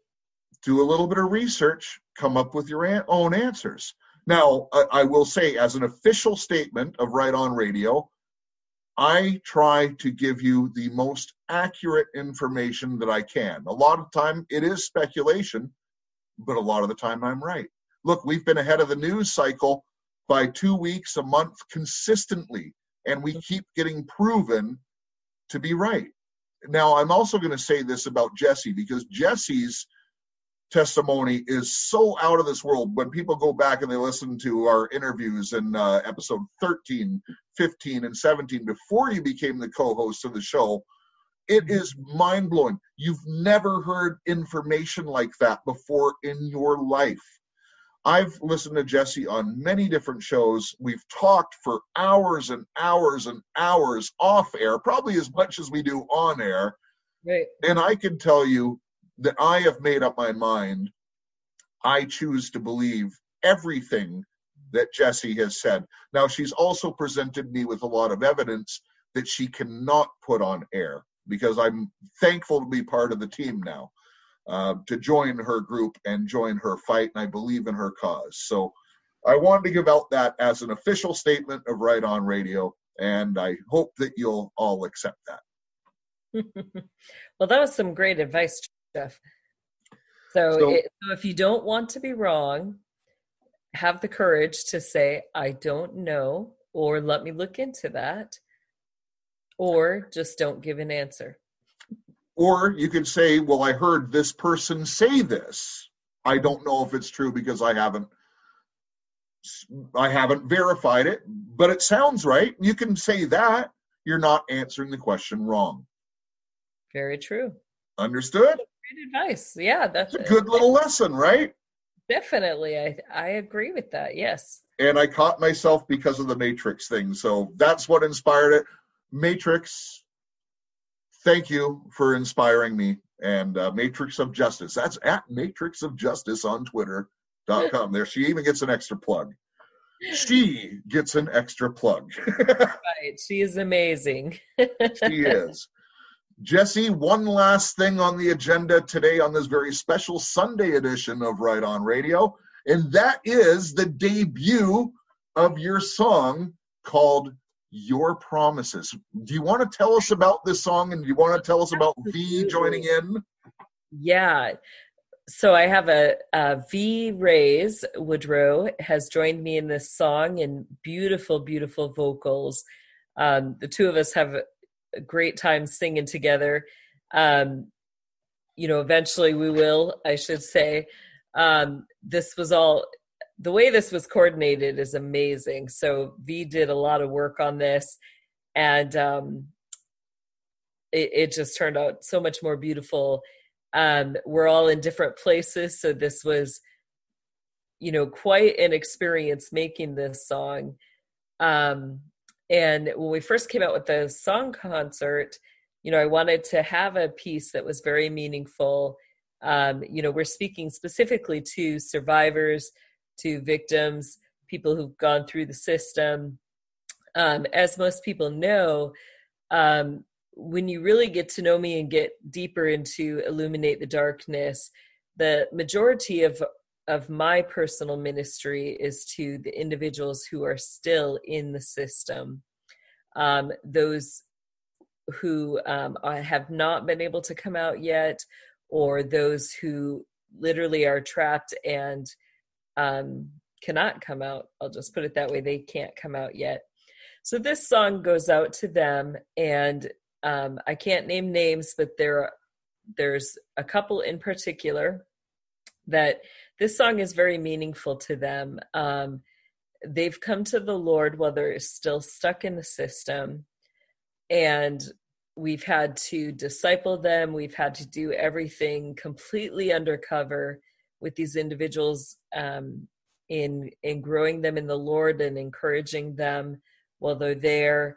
do a little bit of research, come up with your own answers. Now, I, I will say, as an official statement of Right On Radio, I try to give you the most accurate information that I can. A lot of time it is speculation, but a lot of the time I'm right. Look, we've been ahead of the news cycle by two weeks, a month consistently, and we keep getting proven to be right. Now, I'm also going to say this about Jessie because Jessie's testimony is so out of this world. When people go back and they listen to our interviews in uh, episode 13, 15, and 17, before you became the co host of the show, it is mind blowing. You've never heard information like that before in your life. I've listened to Jessie on many different shows. We've talked for hours and hours and hours off air, probably as much as we do on air. Right. And I can tell you that I have made up my mind. I choose to believe everything that Jessie has said. Now, she's also presented me with a lot of evidence that she cannot put on air because I'm thankful to be part of the team now, uh, to join her group and join her fight, and I believe in her cause. So I wanted to give out that as an official statement of Right On Radio, and I hope that you'll all accept that. well, that was some great advice, Jeff. So, So- it, so if you don't want to be wrong, have the courage to say, I don't know, or let me look into that, or just don't give an answer. Or you could say, well, I heard this person say this. I don't know if it's true because I haven't I haven't verified it, but it sounds right. You can say that. You're not answering the question wrong. Very true. Understood? Great advice. Yeah, that's It's a good little lesson, right? Definitely. I I agree with that. Yes. And I caught myself because of the Matrix thing. So that's what inspired it. Matrix, thank you for inspiring me. And uh, Matrix of Justice. That's at Matrix of Justice on Twitter.com. There, she even gets an extra plug. She gets an extra plug. Right. She is amazing. she is. Jessie, one last thing on the agenda today on this very special Sunday edition of Right On Radio, and that is the debut of your song called Your Promises. Do you want to tell us about this song and do you want to tell us about V joining in? Yeah. So I have a, a V Rays Woodrow has joined me in this song and beautiful, beautiful vocals. Um, the two of us have a great time singing together. Um, you know, eventually we will, I should say. Um, this was all the way this was coordinated is amazing. So V did a lot of work on this, and um, it, it just turned out so much more beautiful. Um, we're all in different places, so this was, you know, quite an experience making this song. Um, and when we first came out with the song concert, you know, I wanted to have a piece that was very meaningful. Um, you know, we're speaking specifically to survivors, to victims, people who've gone through the system. Um, as most people know, um, when you really get to know me and get deeper into illuminate the darkness, the majority of of my personal ministry is to the individuals who are still in the system, um, those who um, have not been able to come out yet, or those who literally are trapped and um, cannot come out. I'll just put it that way. They can't come out yet. So this song goes out to them, and um, I can't name names, but there there's a couple in particular that this song is very meaningful to them. Um, they've come to the Lord while they're still stuck in the system, and we've had to disciple them. We've had to do everything completely undercover with these individuals um, in in growing them in the Lord and encouraging them while they're there.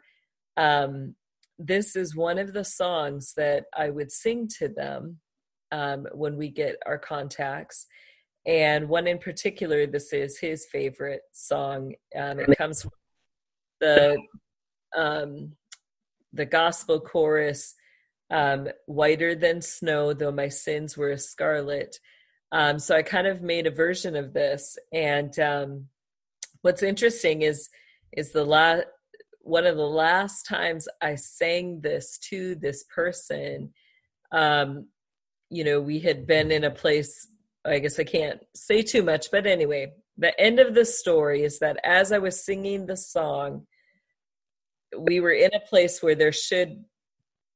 Um, this is one of the songs that I would sing to them um, when we get our contacts. And one in particular, this is his favorite song. Um, it comes from the um, the gospel chorus, um, "Whiter than snow, though my sins were scarlet." Um, so I kind of made a version of this. And um, what's interesting is is the last one of the last times I sang this to this person. Um, you know, we had been in a place. I guess I can't say too much, but anyway, the end of the story is that as I was singing the song, we were in a place where there should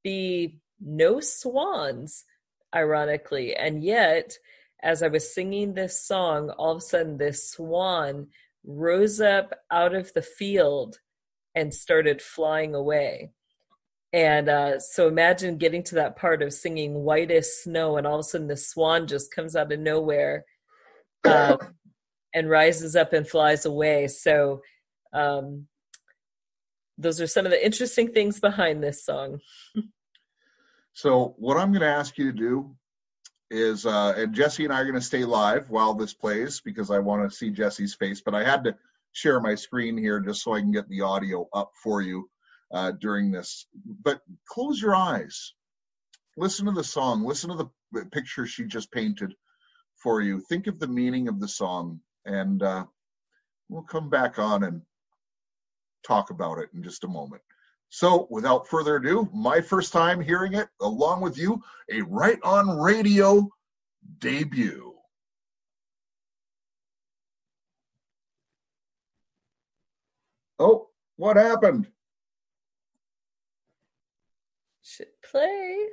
be no swans, ironically. And yet, as I was singing this song, all of a sudden this swan rose up out of the field and started flying away. And uh, so imagine getting to that part of singing White as Snow, and all of a sudden the swan just comes out of nowhere uh, and rises up and flies away. So um, those are some of the interesting things behind this song. so, what I'm going to ask you to do is, uh, and Jessie and I are going to stay live while this plays because I want to see Jessie's face, but I had to share my screen here just so I can get the audio up for you uh, during this. But close your eyes, listen to the song, listen to the picture she just painted for you. Think of the meaning of the song, and uh, we'll come back on and talk about it in just a moment. So, without further ado, my first time hearing it, along with you, a Right on Radio debut. Oh, what happened? Should play.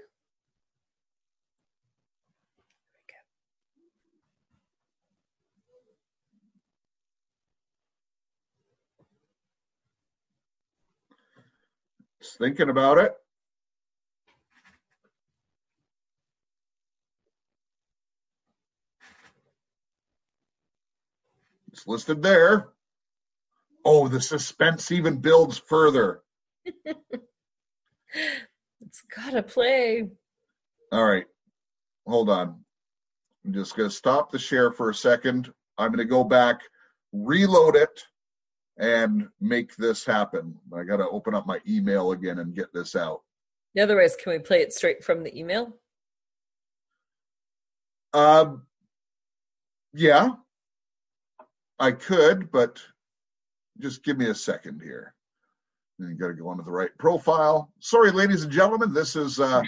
Just thinking about it. It's listed there. Oh, the suspense even builds further. it's gotta play. All right. Hold on. I'm just going to stop the share for a second. I'm going to go back, reload it, and make this happen. I got to open up my email again and get this out. Otherwise, can we play it straight from the email? Um, yeah, I could, but just give me a second here. Then you got to go onto the right profile. Sorry, ladies and gentlemen, this is uh,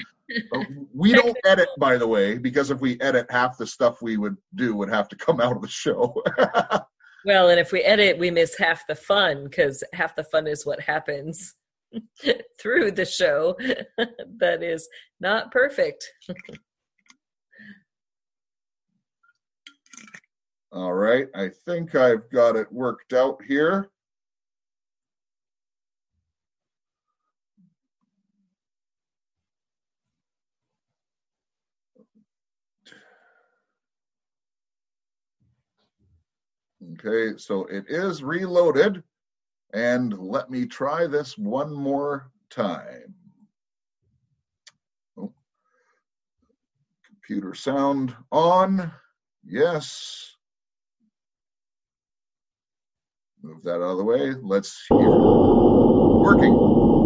uh, we don't edit, by the way, because if we edit, half the stuff we would do would have to come out of the show. well, and if we edit, we miss half the fun because half the fun is what happens through the show that is not perfect. All right, I think I've got it worked out here. Okay, so it is reloaded. And let me try this one more time. Oh. Computer sound on. Yes. Move that out of the way. Let's hear. Working.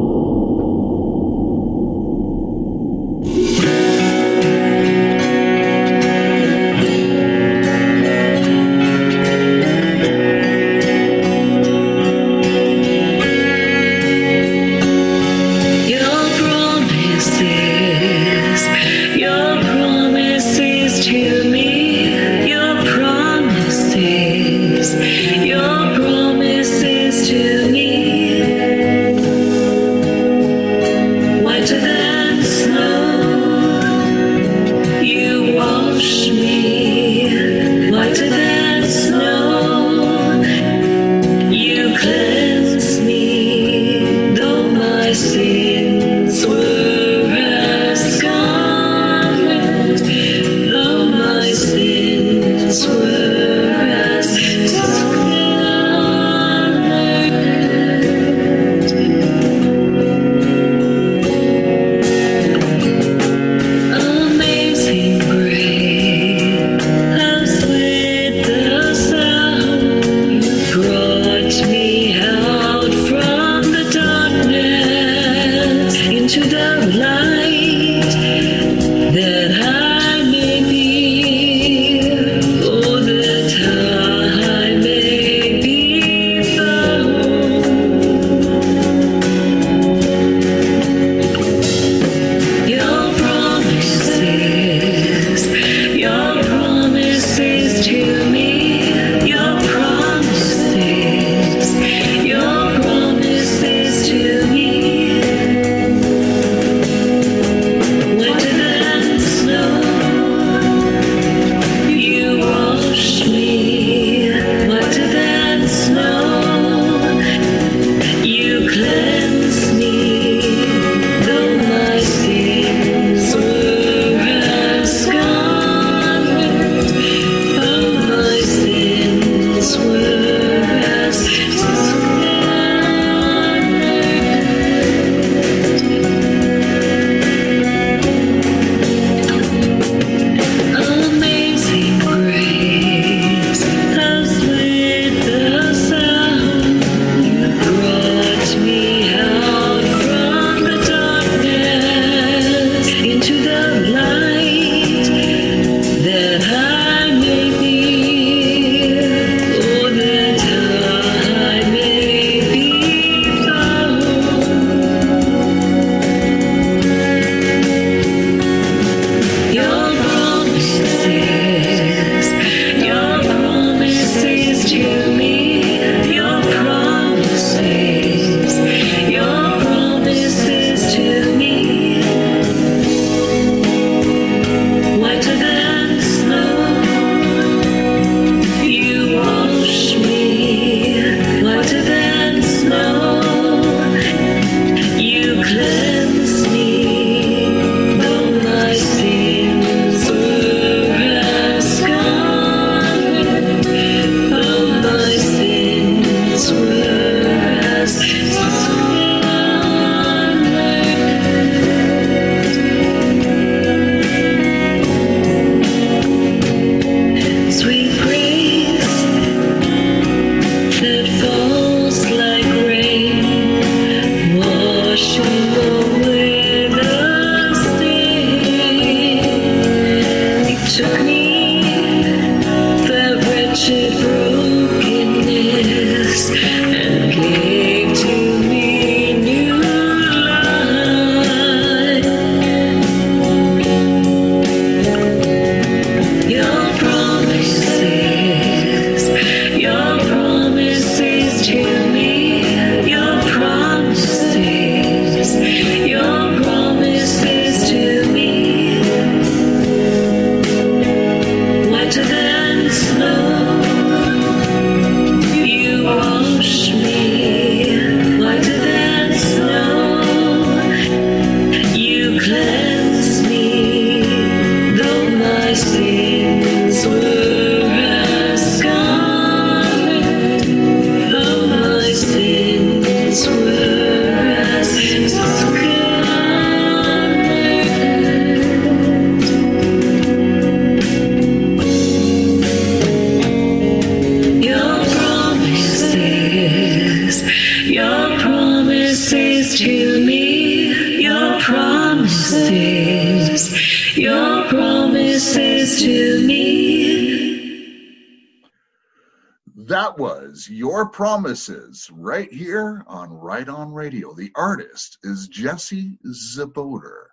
Promises right here on Right On Radio. The artist is Jessie Zaboter.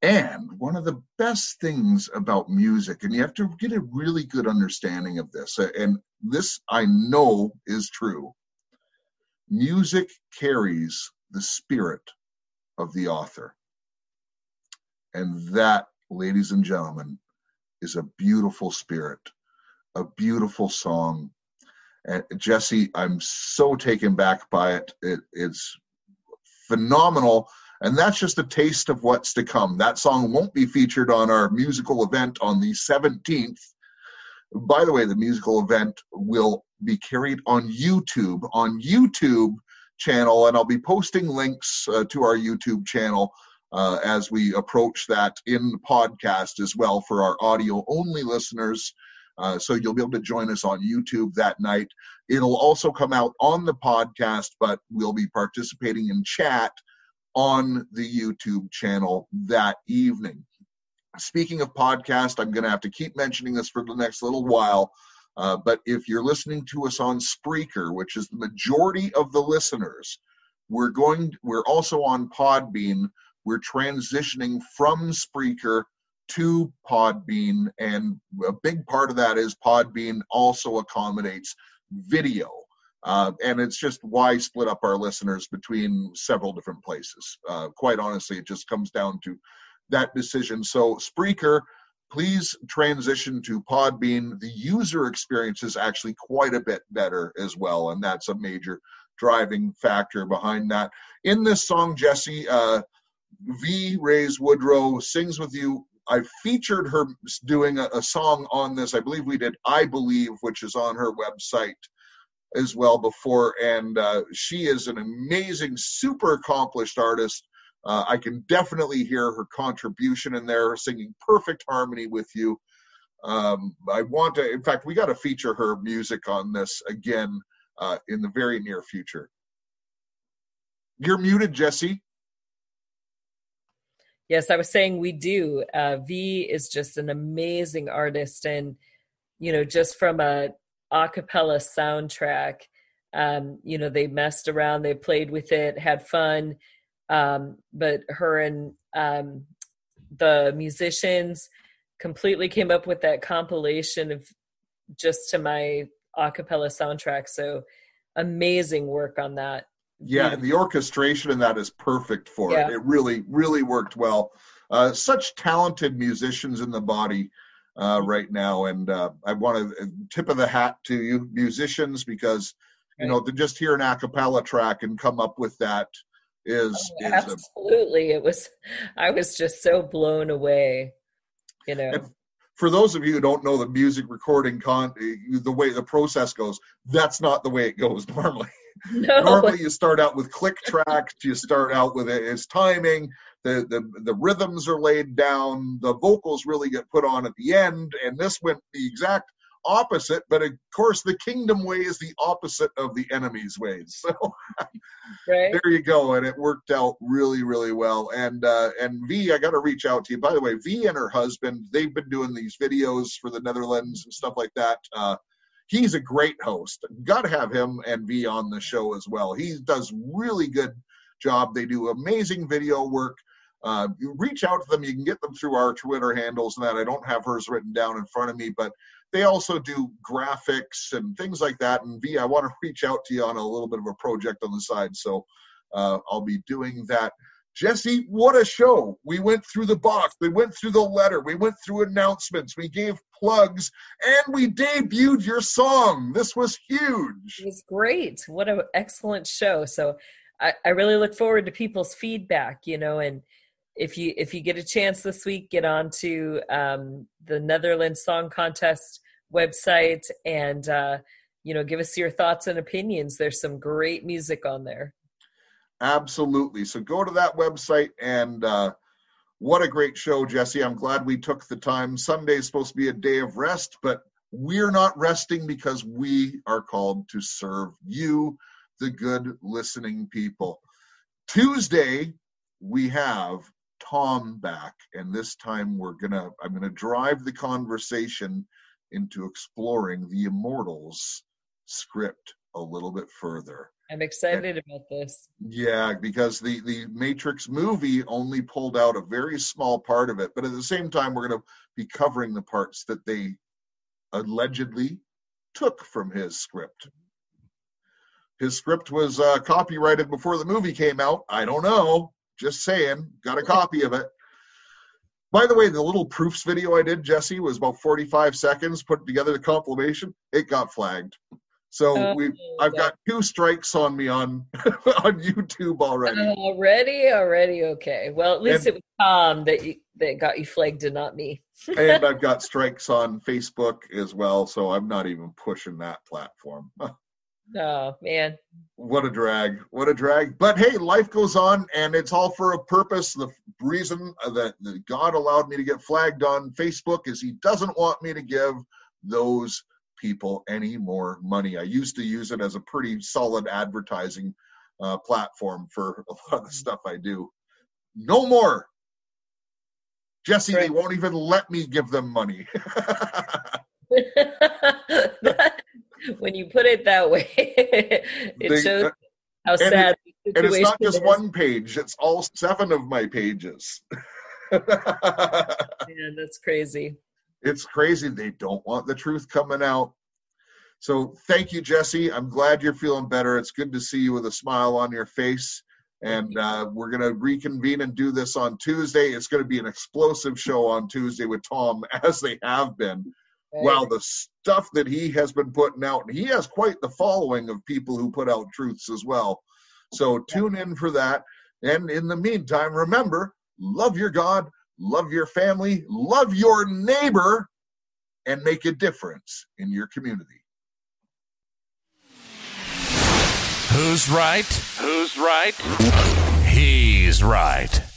And one of the best things about music, and you have to get a really good understanding of this, uh, and this I know is true music carries the spirit of the author. And that, ladies and gentlemen, is a beautiful spirit, a beautiful song. And Jessie, I'm so taken back by it. it it's phenomenal and that's just a taste of what's to come. That song won't be featured on our musical event on the 17th. By the way, the musical event will be carried on YouTube, on YouTube channel, and I'll be posting links uh, to our YouTube channel uh, as we approach that in podcast as well for our audio only listeners. Uh, so you'll be able to join us on YouTube that night. It'll also come out on the podcast, but we'll be participating in chat on the YouTube channel that evening. Speaking of podcast, I'm going to have to keep mentioning this for the next little while. Uh, but if you're listening to us on Spreaker, which is the majority of the listeners, we're going. We're also on Podbean. We're transitioning from Spreaker to Podbean, and a big part of that is Podbean also accommodates video. Uh, and it's just why split up our listeners between several different places. Uh, quite honestly, it just comes down to that decision. So, Spreaker, please transition to Podbean. The user experience is actually quite a bit better as well, and that's a major driving factor behind that. In this song, Jessie, uh, V. Rays Woodrow sings with you. I featured her doing a, a, song on this. I believe we did I Believe, which is on her website as well before, and uh, she is an amazing, super accomplished artist. Uh, I can definitely hear her contribution in there, singing perfect harmony with you. Um, I want to, in fact, we got to feature her music on this again uh, in the very near future. You're muted, Jessie. Yes, I was saying we do. Uh, v is just an amazing artist, and you know, just from a a cappella soundtrack. Um, you know, they messed around, they played with it, had fun. Um, but her and um, the musicians completely came up with that compilation of just to my a cappella soundtrack. So amazing work on that. Yeah, and the orchestration in that is perfect for yeah. it. It really, really worked well. Uh, such talented musicians in the body uh, right now. And uh, I want to tip of the hat to you musicians because you know to just hear an a cappella track and come up with that is, oh, is absolutely. A, it was I was just so blown away. You know. For those of you who don't know the music recording con eh, the way the process goes, that's not the way it goes normally. No. normally you start out with click tracks, you start out with its timing, the, the the rhythms are laid down the vocals really get put on at the end and this went the exact opposite but of course the kingdom way is the opposite of the enemy's ways so right. there you go and it worked out really really well. And uh and v i got to reach out to you. By the way v and her husband they've been doing these videos for the netherlands and stuff like that. Uh he's a great host. Got to have him and v on the show as well. He does really good job. They do amazing video work. Uh, reach out to them. You can get them through our Twitter handles and that. I don't have hers written down in front of me, but they also do graphics and things like that. And V, I want to reach out to you on a little bit of a project on the side. So uh, I'll be doing that. Jessie, what a show. We went through the box, we went through the letter, we went through announcements, we gave plugs, and we debuted your song. This was huge. It was great. What an excellent show. So I, I really look forward to people's feedback, you know, and if you if you get a chance this week, get on to um, the Netherlands Song Contest website and uh, you know give us your thoughts and opinions. There's some great music on there. Absolutely. So go to that website and uh, what a great show, Jessie. I'm glad we took the time. Sunday is supposed to be a day of rest, but we're not resting because we are called to serve you, the good listening people. Tuesday we have Tom back, and this time we're gonna I'm gonna drive the conversation into exploring the Immortals script a little bit further. I'm excited about this. Yeah, because the the Matrix movie only pulled out a very small part of it, but at the same time, we're going to be covering the parts that they allegedly took from his script. His script was uh, copyrighted before the movie came out. I don't know. Just saying. Got a copy of it. By the way, the little proofs video I did, Jessie, was about 45 seconds. Put together the compilation. It got flagged. So Oh, we, I've got two strikes on me on on YouTube already. Already, already okay. Well, at least And- it was Tom that you, that got you flagged and not me. and I've got strikes on Facebook as well, so I'm not even pushing that platform. Oh man, what a drag! What a drag! But hey, life goes on, and it's all for a purpose. The reason that God allowed me to get flagged on Facebook is He doesn't want me to give those people any more money. I used to use it as a pretty solid advertising uh, platform for a lot of the stuff I do. No more. Jessie, they won't even let me give them money. when you put it that way, it They- uh, shows how it- sad the and it's not just is. one page, it's all seven of my pages. Man, that's crazy. it's crazy. They don't want the truth coming out. So thank you, Jessie. I'm glad you're feeling better. It's good to see you with a smile on your face. And uh, we're going to reconvene and do this on Tuesday. It's going to be an explosive show on Tuesday with Tom, as they have been. Right? Wow, the stuff that he has been putting out. He has quite the following of people who put out truths as well. So tune in for that. And in the meantime, remember love your God, love your family, love your neighbor, and make a difference in your community. Who's right? Who's right? He's right.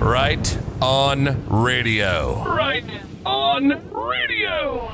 Right on radio. Right on radio.